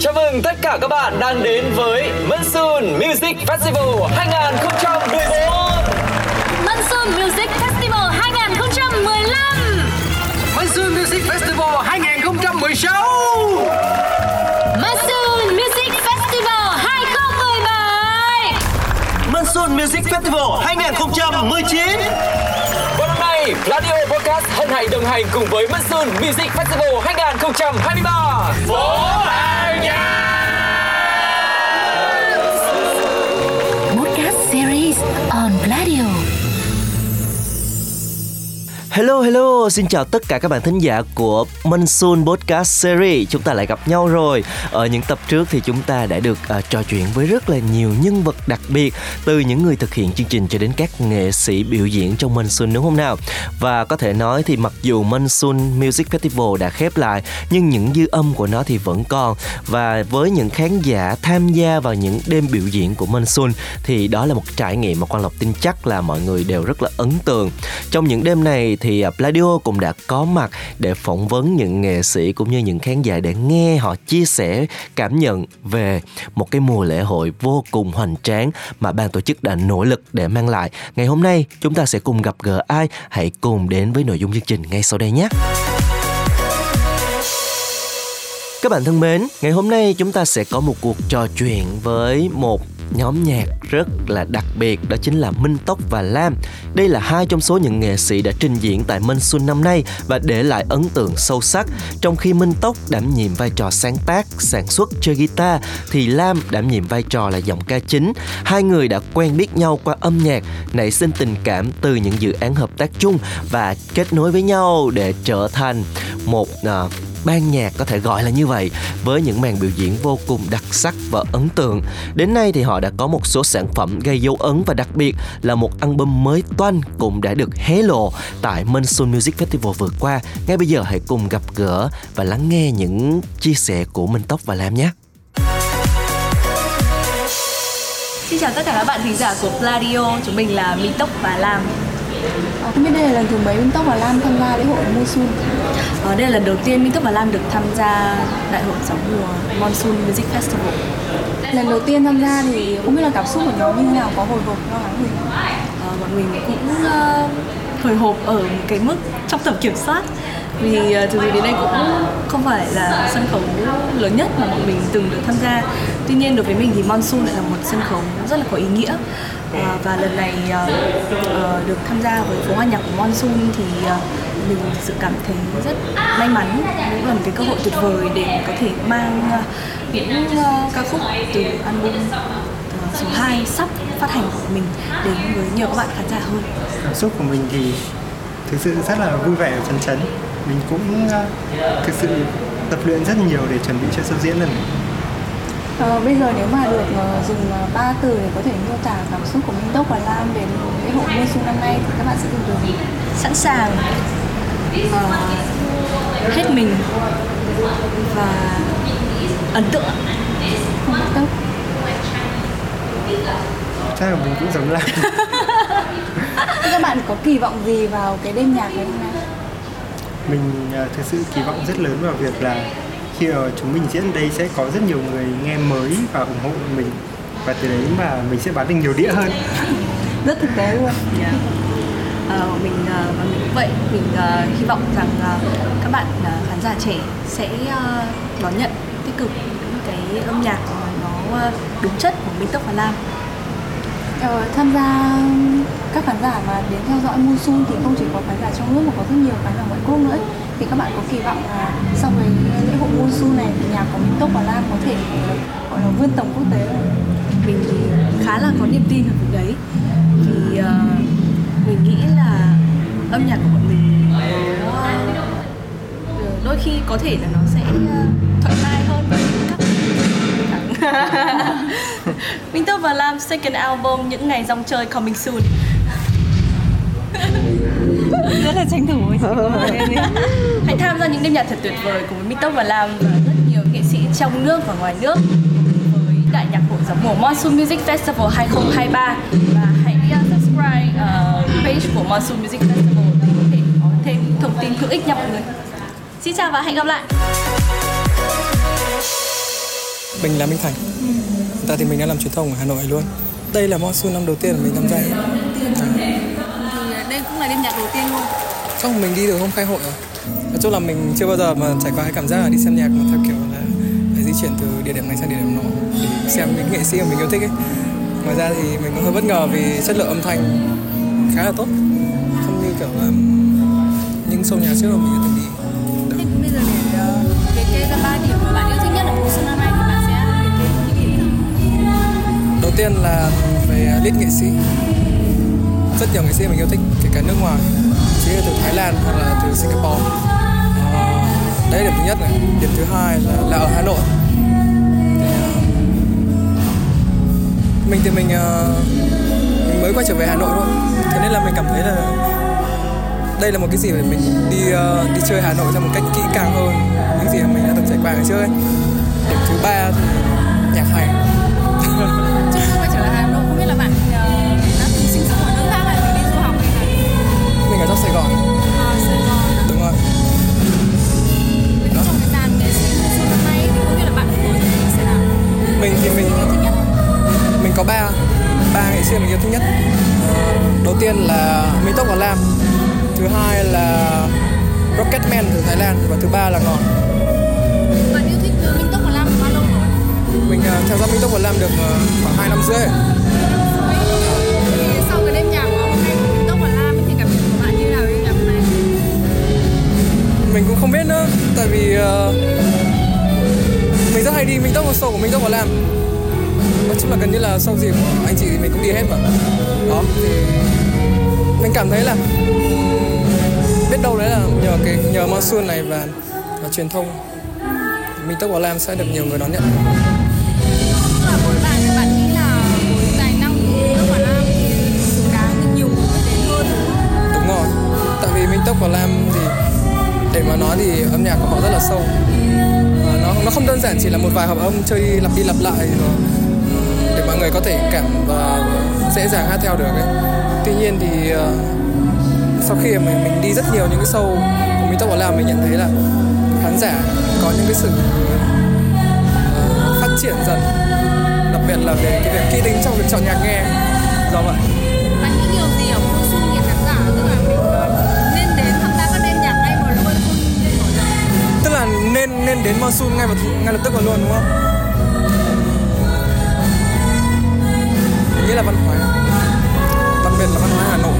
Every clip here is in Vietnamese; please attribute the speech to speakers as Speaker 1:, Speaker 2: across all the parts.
Speaker 1: Chào mừng tất cả các bạn đang đến với Monsoon Music Festival 2014
Speaker 2: Monsoon Music Festival 2015
Speaker 3: Monsoon Music Festival 2016
Speaker 2: Monsoon Music Festival 2017
Speaker 4: Monsoon Music Festival 2019
Speaker 1: Và năm nay, Radio Podcast hân hạnh đồng hành cùng với Monsoon Music Festival 2023 Phố Hàng
Speaker 4: Hello hello, xin chào tất cả các bạn thính giả của Monsoon Podcast Series. Chúng ta lại gặp nhau rồi. Ở những tập trước thì chúng ta đã được uh, trò chuyện với rất là nhiều nhân vật đặc biệt Từ những người thực hiện chương trình cho đến các nghệ sĩ biểu diễn trong Monsoon đúng không nào? Và có thể nói thì mặc dù Monsoon Music Festival đã khép lại Nhưng những dư âm của nó thì vẫn còn. Và với những khán giả tham gia vào những đêm biểu diễn của Monsoon Thì đó là một trải nghiệm mà quan Lộc tin chắc là mọi người đều rất là ấn tượng. Trong những đêm này thì à, Pladio cũng đã có mặt để phỏng vấn những nghệ sĩ cũng như những khán giả để nghe họ chia sẻ cảm nhận về một cái mùa lễ hội vô cùng hoành tráng mà ban tổ chức đã nỗ lực để mang lại. Ngày hôm nay chúng ta sẽ cùng gặp gỡ ai? Hãy cùng đến với nội dung chương trình ngay sau đây nhé. Các bạn thân mến, ngày hôm nay chúng ta sẽ có một cuộc trò chuyện với một nhóm nhạc rất là đặc biệt đó chính là Minh Tốc và Lam. Đây là hai trong số những nghệ sĩ đã trình diễn tại Minh Xuân năm nay và để lại ấn tượng sâu sắc. Trong khi Minh Tốc đảm nhiệm vai trò sáng tác, sản xuất chơi guitar thì Lam đảm nhiệm vai trò là giọng ca chính. Hai người đã quen biết nhau qua âm nhạc, nảy sinh tình cảm từ những dự án hợp tác chung và kết nối với nhau để trở thành một uh, ban nhạc có thể gọi là như vậy với những màn biểu diễn vô cùng đặc sắc và ấn tượng. Đến nay thì họ đã có một số sản phẩm gây dấu ấn và đặc biệt là một album mới toanh cũng đã được hé lộ tại Monsoon Music Festival vừa qua. Ngay bây giờ hãy cùng gặp gỡ và lắng nghe những chia sẻ của Minh Tóc và Lam nhé.
Speaker 5: Xin chào tất cả các bạn thính giả của Pladio, chúng mình là Minh Tóc và Lam.
Speaker 6: Ờ, Không biết đây là lần thứ mấy Minh Tóc và Lam tham gia lễ hội Monsoon
Speaker 5: Ờ, đây là lần đầu tiên Minh Tốc và Lam được tham gia đại hội gió mùa Monsoon Music Festival.
Speaker 6: Lần đầu tiên tham gia thì không biết là cảm xúc của nhóm như thế nào, có hồi hộp lo lắng gì không?
Speaker 5: Ờ, bọn mình cũng ờ, hồi hộp ở một cái mức trong tầm kiểm soát vì uh, sự đến đây cũng không phải là sân khấu lớn nhất mà bọn mình từng được tham gia. Tuy nhiên đối với mình thì Monsoon lại là một sân khấu rất là có ý nghĩa. Ờ, và lần này uh, được tham gia với phố hoa nhạc của Monsoon thì mình thực sự cảm thấy rất may mắn. Cũng là một cái cơ hội tuyệt vời để có thể mang những ca khúc từ album số 2 sắp phát hành của mình đến với nhiều các bạn khán giả hơn.
Speaker 7: Cảm xúc của mình thì thực sự rất là vui vẻ và phấn chấn mình cũng ờ, thực sự tập luyện rất nhiều để chuẩn bị cho show diễn lần này.
Speaker 6: Ờ, bây giờ nếu mà được ờ, dùng ờ, ba từ để có thể miêu tả cảm xúc của Minh Tóc và Lam về lễ hội Monsoon năm nay thì các bạn sẽ dùng từ gì?
Speaker 5: sẵn sàng. Ờ, hết mình và ấn tượng.
Speaker 6: Không Minh Tóc
Speaker 7: chắc là mình cũng giống là
Speaker 6: Thế các bạn có kỳ vọng gì vào cái đêm nhạc ngày hôm nay?
Speaker 7: Mình ờ, thực sự kỳ vọng rất lớn vào việc là khi mà chúng mình diễn đây sẽ có rất nhiều người nghe mới và ủng hộ mình. Và từ đấy mà mình sẽ bán được nhiều đĩa hơn.
Speaker 6: Rất thực tế luôn.
Speaker 5: Yeah. uh, mình ờ, và mình cũng vậy. Mình uh, hy vọng rằng uh, các bạn uh, khán giả trẻ sẽ uh, đón nhận tích cực những cái âm nhạc mà nó uh, đúng chất của Minh Tốc và Lam
Speaker 6: Ờ, tham gia các khán giả mà đến theo dõi Monsoon thì không chỉ có khán giả trong nước mà có rất nhiều khán giả ngoại quốc nữa thì các bạn có kỳ vọng là sau cái lễ hội Monsoon này thì nhạc của Minh Tốc và Lam có thể gọi là vươn tầm quốc tế không?
Speaker 5: mình thì khá là có niềm tin ở việc đấy. Vì uh, mình nghĩ là âm nhạc của bọn mình ờ, đôi khi có thể là nó sẽ thuận tai hơn. với Minh Tốc và Lam second album những ngày rong chơi coming soon
Speaker 6: Rất là tranh thủ
Speaker 5: Hãy tham gia những đêm nhạc thật tuyệt vời cùng với Minh Tốc và Lam và rất nhiều nghệ sĩ trong nước và ngoài nước với đại nhạc hội gió mùa Monsoon Music Festival 2023 và hãy uh, subscribe uh, page của Monsoon Music Festival để có thể có thêm thông tin hữu ích nha mọi người. Xin chào và hẹn gặp lại.
Speaker 8: Mình là Minh Thành. Hiện tại thì mình đang làm truyền thông ở Hà Nội luôn. Đây là monsoon năm đầu tiên mình tham gia. À.
Speaker 5: Thì đây cũng là đêm nhạc đầu tiên luôn.
Speaker 8: Không, mình đi từ hôm khai hội rồi. Nói chung là mình chưa bao giờ mà trải qua cái cảm giác là đi xem nhạc mà theo kiểu là phải di chuyển từ địa điểm này sang địa điểm nọ để xem những nghệ sĩ mà mình yêu thích ấy. Ngoài ra thì mình cũng hơi bất ngờ vì chất lượng âm thanh khá là tốt. Không như kiểu là những show nhạc trước mà mình Đầu tiên là về lít nghệ sĩ. Rất nhiều nghệ sĩ mình yêu thích, kể cả nước ngoài, chỉ là từ Thái Lan hoặc là từ Singapore. à, đấy là điểm thứ nhất này. Điểm thứ hai là, là ở Hà Nội. Thì, ờ, mình thì mình, ờ, mình mới quay trở về Hà Nội thôi, thế nên là mình cảm thấy là đây là một cái gì để mình đi đi chơi Hà Nội theo một cách kỹ càng hơn những gì mà mình đã từng trải qua ngày trước ấy. Điểm thứ ba thì nhạc hay. Mình
Speaker 5: thì
Speaker 8: mình mình có ba ba nghệ sĩ mình yêu thích nhất. Ờ, đầu tiên là Minh Tốc và Lam thứ hai là Rocketman từ Thái Lan và thứ ba là Ngọn.
Speaker 5: Bạn yêu thích uh, Minh Tốc và Lam bao lâu rồi?
Speaker 8: mình ờ, theo dõi Minh Tốc và Lam được ờ, khoảng 2 năm rưỡi. Mình cũng không biết nữa tại vì ờ, mình rất hay đi mình Tốc một show của mình Tốc và Lam. Nói chung là gần như là sau gì của anh chị thì mình cũng đi hết mà. Đó thì mình cảm thấy là biết đâu đấy là nhờ cái nhờ monsoon này và, và truyền thông mình Tốc và Lam sẽ được nhiều người đón nhận.
Speaker 5: Bạn bạn nghĩ là với tài năng của Lam xứng đáng nhiều hơn đúng không?
Speaker 8: đúng rồi tại vì Minh Tốc và Lam thì để mà nói thì âm nhạc của họ rất là sâu đơn giản chỉ là một vài hợp âm chơi đi lặp đi lặp lại rồi để mọi người có thể cảm và dễ dàng hát theo được ấy. Tuy nhiên thì ờ, sau khi mà mình, mình đi rất nhiều những cái show của mình tóc bảo làm mình nhận thấy là khán giả có những cái sự ờ, phát triển dần. Đặc biệt là về cái việc kỹ tính trong việc chọn nhạc nghe.
Speaker 5: Dạ vâng Do vậy nên nên
Speaker 8: đến Mosul ngay và ngay lập tức vào luôn đúng không? Mình nghĩ là văn hóa, đặc biệt là văn hóa Hà Nội.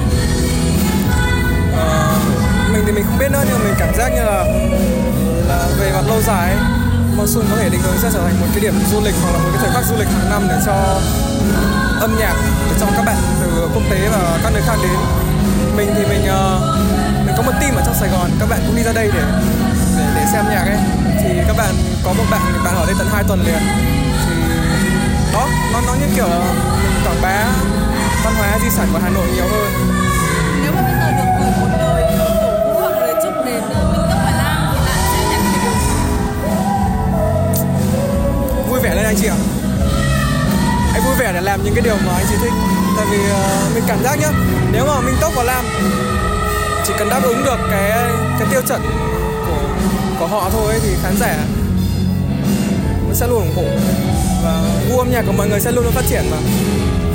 Speaker 8: À, mình thì mình không biết nữa nhưng mà mình cảm giác như là là về mặt lâu dài ấy, có thể định hướng sẽ trở thành một cái điểm du lịch hoặc là một cái thời khắc du lịch hàng năm để cho âm nhạc để cho các bạn từ quốc tế và các nơi khác đến mình thì mình uh, mình có một team ở trong Sài Gòn các bạn cũng đi ra đây để để, xem nhạc ấy. Thì các bạn có một bạn bạn ở đây tận 2 tuần liền. Thì đó nó nó như kiểu là mình quảng bá văn hóa di sản của Hà Nội nhiều hơn.
Speaker 5: Nếu mà bây giờ được gửi một lời cổ vũ hoặc lời chúc đến ờ, Minh Tốc và Lam thì bạn sẽ nhắn cái điều gì?
Speaker 8: vui vẻ lên anh chị ạ. Hãy vui vẻ để làm những cái điều mà anh chị thích. Tại vì ờ, mình cảm giác nhá nếu mà Minh Tốc và Lam chỉ cần đáp ứng được cái cái tiêu chuẩn của có họ thôi ấy, thì khán giả sẽ luôn ủng hộ. Và gu âm nhạc của mọi người sẽ luôn luôn phát triển mà.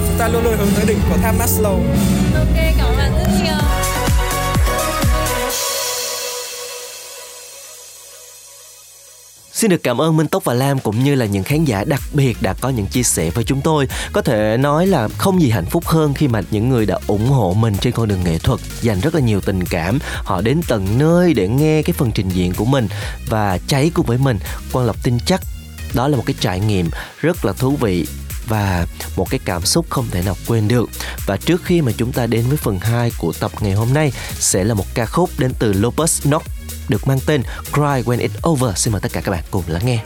Speaker 8: Chúng ta luôn luôn hướng tới đỉnh của tháp Maslow
Speaker 5: Ok, cảm
Speaker 4: Xin được cảm ơn Minh Tốc và Lam cũng như là những khán giả đặc biệt đã có những chia sẻ với chúng tôi. Có thể nói là không gì hạnh phúc hơn khi mà những người đã ủng hộ mình trên con đường nghệ thuật, dành rất là nhiều tình cảm, họ đến tận nơi để nghe cái phần trình diễn của mình và cháy cùng với mình. Quang Lộc tin chắc đó là một cái trải nghiệm rất là thú vị và một cái cảm xúc không thể nào quên được. Và trước khi mà chúng ta đến với phần 2 của tập ngày hôm nay sẽ là một ca khúc đến từ Lopez Knox được mang tên Cry When It's Over. Xin mời tất cả các bạn cùng lắng nghe.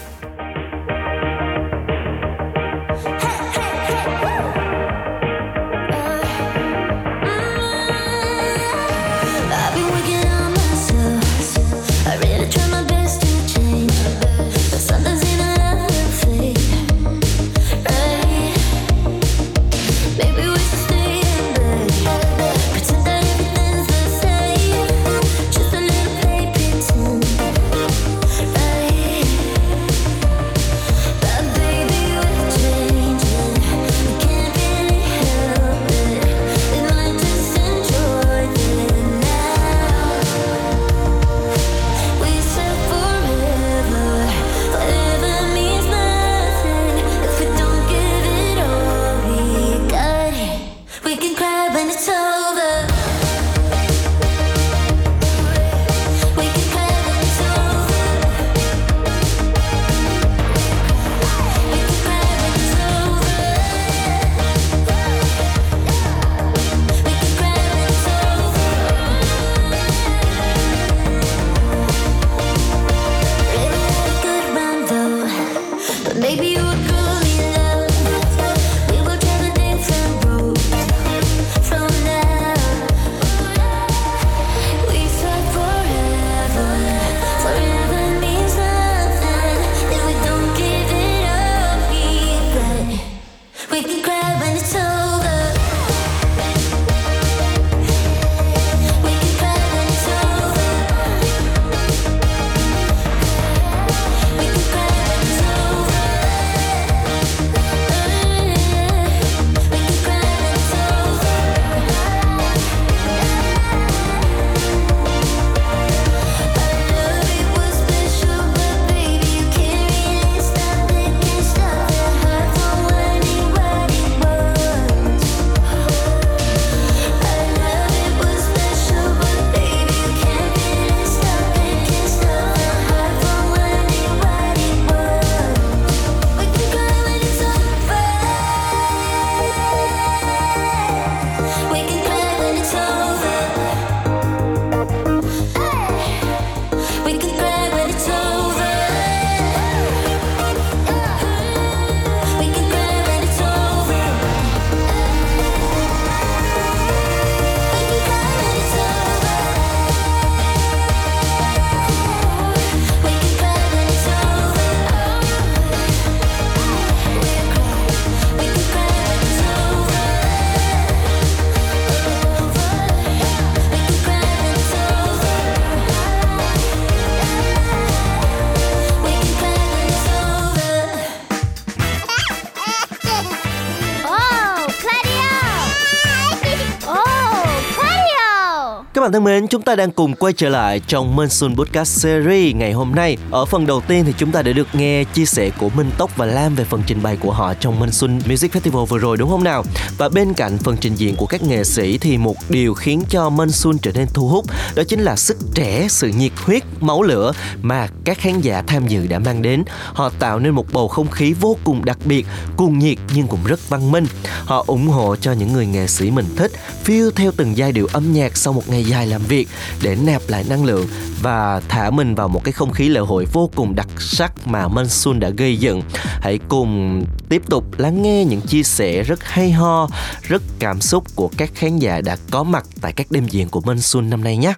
Speaker 4: Bạn thân mến, chúng ta đang cùng quay trở lại trong Monsoon Podcast Series ngày hôm nay. Ở phần đầu tiên thì chúng ta đã được nghe chia sẻ của Minh Tốc và Lam về phần trình bày của họ trong Monsoon Music Festival vừa rồi đúng không nào? Và bên cạnh phần trình diễn của các nghệ sĩ thì một điều khiến cho Monsoon trở nên thu hút đó chính là sức trẻ, sự nhiệt huyết, máu lửa mà các khán giả tham dự đã mang đến. Họ tạo nên một bầu không khí vô cùng đặc biệt, cuồng nhiệt nhưng cũng rất văn minh. Họ ủng hộ cho những người nghệ sĩ mình thích, phiêu theo từng giai điệu âm nhạc sau một ngày dài làm việc để nạp lại năng lượng và thả mình vào một cái không khí lễ hội vô cùng đặc sắc mà Monsoon đã gây dựng. Hãy cùng tiếp tục lắng nghe những chia sẻ rất hay ho, rất cảm xúc của các khán giả đã có mặt tại các đêm diễn của Monsoon năm nay nhé.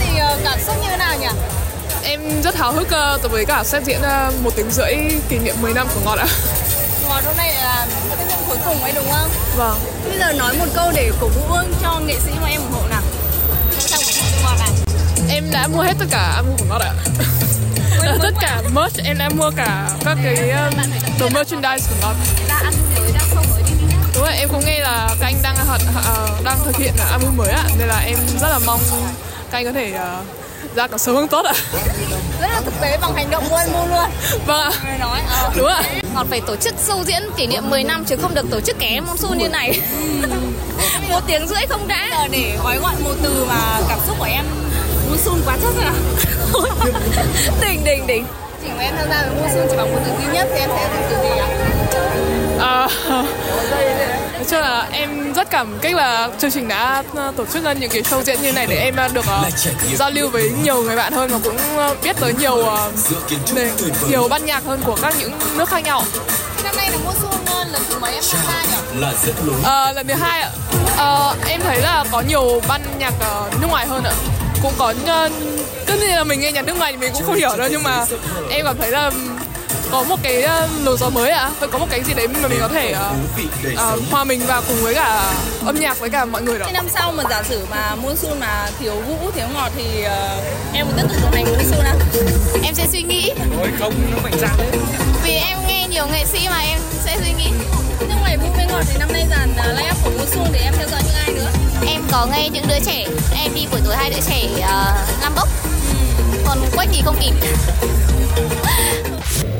Speaker 9: thì cảm xúc như thế nào nhỉ?
Speaker 10: Em rất háo hức ờ, với cả set diễn ờ, một tiếng rưỡi kỷ niệm 10 năm của Ngọt ạ.
Speaker 9: Là cái diễn cuối cùng ấy đúng không?
Speaker 10: Vâng.
Speaker 9: Bây giờ nói một câu để cổ vũ cho nghệ sĩ mà em ủng hộ nào. Sao ủng hộ Ngọt này?
Speaker 10: Em đã mua hết tất cả album của Ngọt ạ. tất cả merch em đã mua cả các cái um, đồ merchandise của Ngọt.
Speaker 9: Đã ăn mới, đã không mới đi.
Speaker 10: Đúng rồi, em cũng nghe là các anh đang ờ, đang thực hiện album mới ạ, nên là em rất là mong các anh có thể ờ, ra càng sớm hơn tốt ạ.
Speaker 9: Rất là thực tế bằng hành động mua ăn mua luôn.
Speaker 10: Vâng ạ.
Speaker 9: Người nói. ờ.
Speaker 10: Đúng ạ.
Speaker 9: Ngọt phải tổ chức show diễn kỷ niệm 10 năm chứ không được tổ chức kém monsoon như này. một tiếng rưỡi không đã. Giờ để gói gọn một từ mà cảm xúc của em monsoon quá chất rồi à? đỉnh đỉnh đỉnh. Chỉ của em tham gia với monsoon chỉ bằng một từ duy nhất thì em sẽ dùng từ gì ạ?
Speaker 10: À, nói chung là em rất cảm kích là chương trình đã ờ, tổ chức những cái show diễn như này để em ờ, được ờ, giao lưu với nhiều người bạn hơn và cũng biết tới nhiều ờ, nền- nhiều ban nhạc hơn của các những nước khác nhau.
Speaker 9: Năm nay là monsoon ờ, lần thứ mấy em tham gia nhỉ?
Speaker 10: Ờ, lần thứ hai ạ. Ờ, em thấy là có nhiều ban nhạc ờ, nước ngoài hơn ạ. Cũng có ờ, tất nhiên là mình nghe nhạc nước ngoài thì mình cũng không hiểu đâu nhưng mà em cảm thấy là có một cái ờ, lối gió mới ạ. Và có một cái gì đấy mà mình có thể ờ, ờ, hòa mình vào cùng với cả âm nhạc với cả mọi người đó.
Speaker 9: Năm sau mà giả sử mà monsoon mà thiếu vũ thiếu ngọt thì ờ, em có tiếp tục đồng hành với monsoon không?
Speaker 2: Em sẽ suy nghĩ
Speaker 10: Ôi không, nó mạnh dạn đấy.
Speaker 2: Vì em nghe nhiều nghệ sĩ mà em sẽ suy nghĩ
Speaker 9: Thế ngoài vũ với ngọt thì năm nay dàn uh, line up của monsoon thì em theo dõi những ai nữa?
Speaker 2: Em có nghe những đứa trẻ Em đi buổi tối hai đứa trẻ uh, Lam Bốc Còn Quách thì không kịp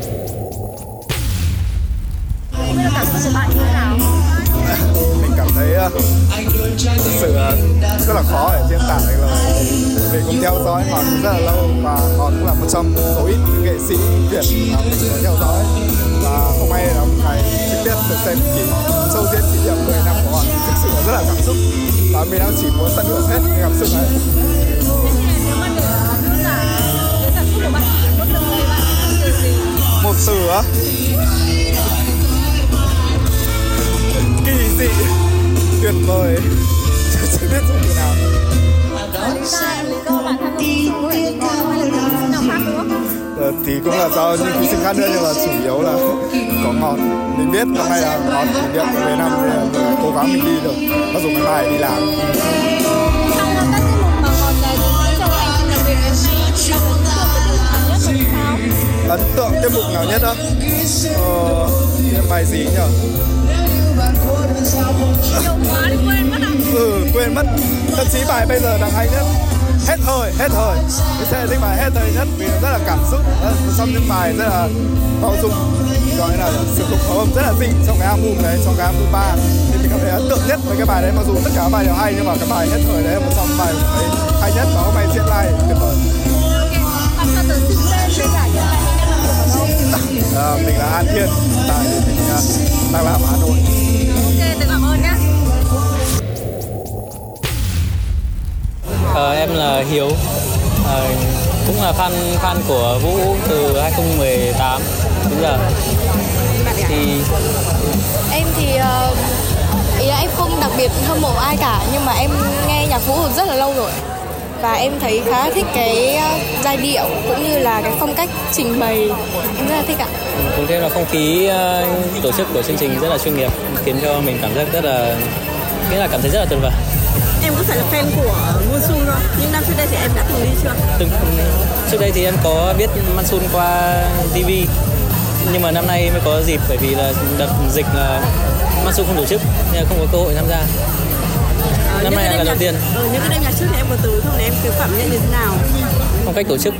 Speaker 9: Không biết là cảm xúc của bạn như thế nào?
Speaker 11: mình cảm thấy ờ, thực sự rất là khó để diễn tả được lời vì cũng theo dõi họ rất là lâu và họ cũng là một trong số ít những nghệ sĩ việt mà mình có theo dõi. Và hôm nay là một ngày trực tiếp được xem kỳ show diễn kỷ niệm 10 năm của họ. Thực sự là rất là cảm xúc. Và mình đang chỉ muốn tận hưởng hết cái cảm xúc này
Speaker 9: một
Speaker 11: từ á dị tuyệt vời. Chưa biết dùng từ nào.
Speaker 6: Lý do không phải là
Speaker 11: Ờ, thì cũng là do những thí sinh khác nữa nhưng mà chủ yếu là có ngọt. Mình biết năm nay là ngọt mình biết về năm là cố gắng mình đi được. Mặc dù ngày mai đi làm.
Speaker 6: Mà ngọt ấn tượng tiết mục nào nhất đó?
Speaker 11: á? Ờ, bài gì nhỉ?
Speaker 6: Nhiều quá thì quên mất à
Speaker 11: ừ quên mất. Thậm chí bài bây giờ đang hay nhất. Hết thời hết thời. Cái xe thích bài hết thời nhất vì nó rất là cảm xúc. Một trong những bài rất là bao dung. Gọi là sử dụng pháo âm rất là xinh trong cái album đấy trong cái album ba. Thì mình cảm thấy ấn tượng nhất với cái bài đấy mặc dù tất cả các bài đều hay nhưng mà cái bài hết thời đấy là một trong bài hay nhất và hôm nay diễn live. Tuyệt vời.
Speaker 6: Bạn cho tớ xin tên với cả những đâu
Speaker 11: à, mình là An Thiên tại tỉnh uh, à, Hà Nội.
Speaker 12: Em là Hiếu. Ờ, cũng là fan fan của Vũ từ 2018 đến giờ. Thì
Speaker 13: Em thì ờ, ý là em không đặc biệt hâm mộ ai cả nhưng mà em nghe nhạc vũ rất là lâu rồi. Và em thấy khá thích cái ờ, giai điệu cũng như là cái phong cách trình bày. Em rất là thích ạ.
Speaker 12: cùng thêm là không khí tổ chức của chương trình rất là chuyên nghiệp khiến cho mình cảm giác rất là nghĩa là cảm thấy rất là tuyệt vời
Speaker 9: Em có phải là fan của Monsoon không? Nhưng năm trước đây thì em đã từng đi chưa?
Speaker 12: Từng, trước đây thì em có biết Monsoon qua TV nhưng mà năm nay mới có dịp bởi vì là đợt dịch là Monsoon không tổ chức nên không có cơ hội tham gia
Speaker 9: Ờ,
Speaker 12: năm nay là lần đầu tiên
Speaker 9: Ờ, những cái đêm nhạc trước thì em có từ không? Em cái cảm nhận như thế nào?
Speaker 12: Phong cách tổ chức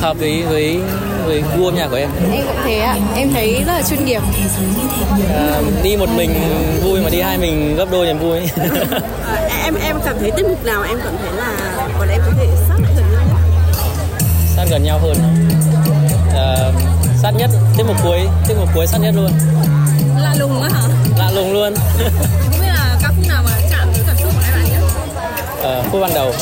Speaker 12: hợp với với với gu âm nhạc của em
Speaker 13: Em cũng thế ạ, em thấy rất là chuyên nghiệp.
Speaker 12: à, đi một mình vui mà đi hai mình gấp đôi niềm vui
Speaker 9: Ờ, em em cảm thấy tiết mục nào em cảm thấy là còn em có thể sát gần nhau nhất?
Speaker 12: sát gần nhau hơn à, sát nhất tiết mục cuối tiết mục cuối sát nhất luôn
Speaker 9: Lạ lùng á hả?
Speaker 12: lạ lùng luôn
Speaker 9: Không biết là ca khúc nào mà chạm tới cảm xúc của hai bạn nhất?
Speaker 12: à, phút ban đầu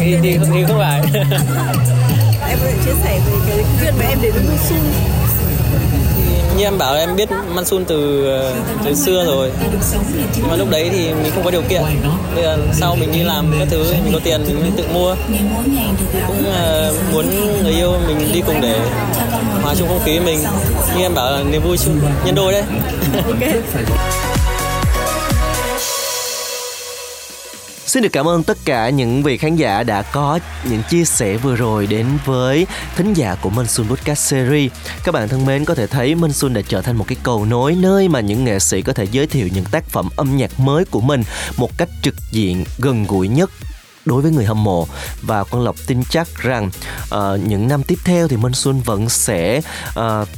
Speaker 12: thì, thì, thì không phải.
Speaker 9: Em thể chia sẻ về cái duyên mà em đến với Monsoon
Speaker 12: như em bảo là em biết Monsoon từ ờ, từ xưa rồi. Nhưng mà lúc đấy thì mình không có điều kiện. Bây giờ sau mình đi làm các thứ mình có tiền mình tự mua. Cũng ờ, muốn người yêu mình đi cùng để hòa chung không khí mình. Như em bảo là niềm vui chung nhân đôi đấy
Speaker 4: Xin được cảm ơn tất cả những vị khán giả đã có những chia sẻ vừa rồi đến với thính giả của Minh Xuân Podcast Series. Các bạn thân mến có thể thấy Minh Xuân đã trở thành một cái cầu nối nơi mà những nghệ sĩ có thể giới thiệu những tác phẩm âm nhạc mới của mình một cách trực diện, gần gũi nhất đối với người hâm mộ và con Lộc tin chắc rằng uh, những năm tiếp theo thì Minh Xuân vẫn sẽ uh,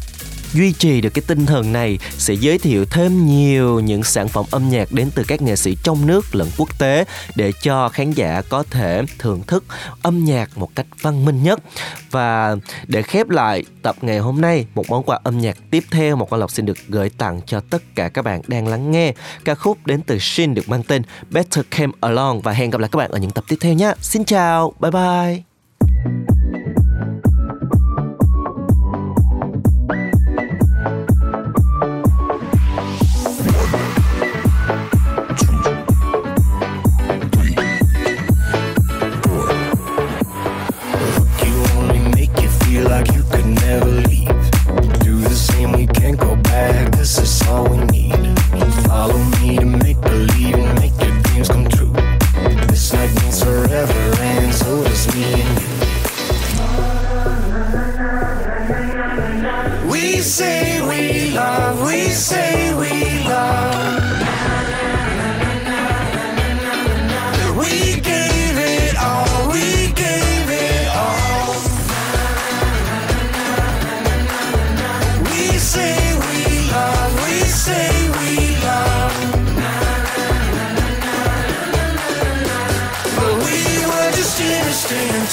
Speaker 4: duy trì được cái tinh thần này sẽ giới thiệu thêm nhiều những sản phẩm âm nhạc đến từ các nghệ sĩ trong nước lẫn quốc tế để cho khán giả có thể thưởng thức âm nhạc một cách văn minh nhất. Và để khép lại tập ngày hôm nay, một món quà âm nhạc tiếp theo một con lộc xin được gửi tặng cho tất cả các bạn đang lắng nghe. Ca khúc đến từ Shin được mang tên Better Came Along và hẹn gặp lại các bạn ở những tập tiếp theo nhé. Xin chào, bye bye.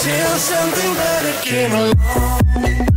Speaker 14: Until something better came along.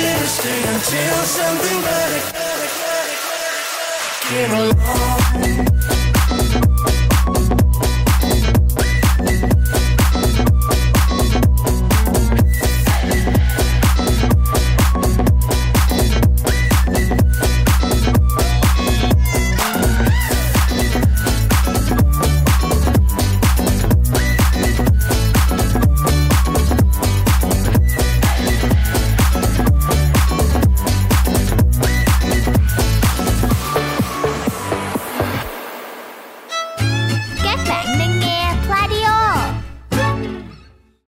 Speaker 14: Just until something better came along.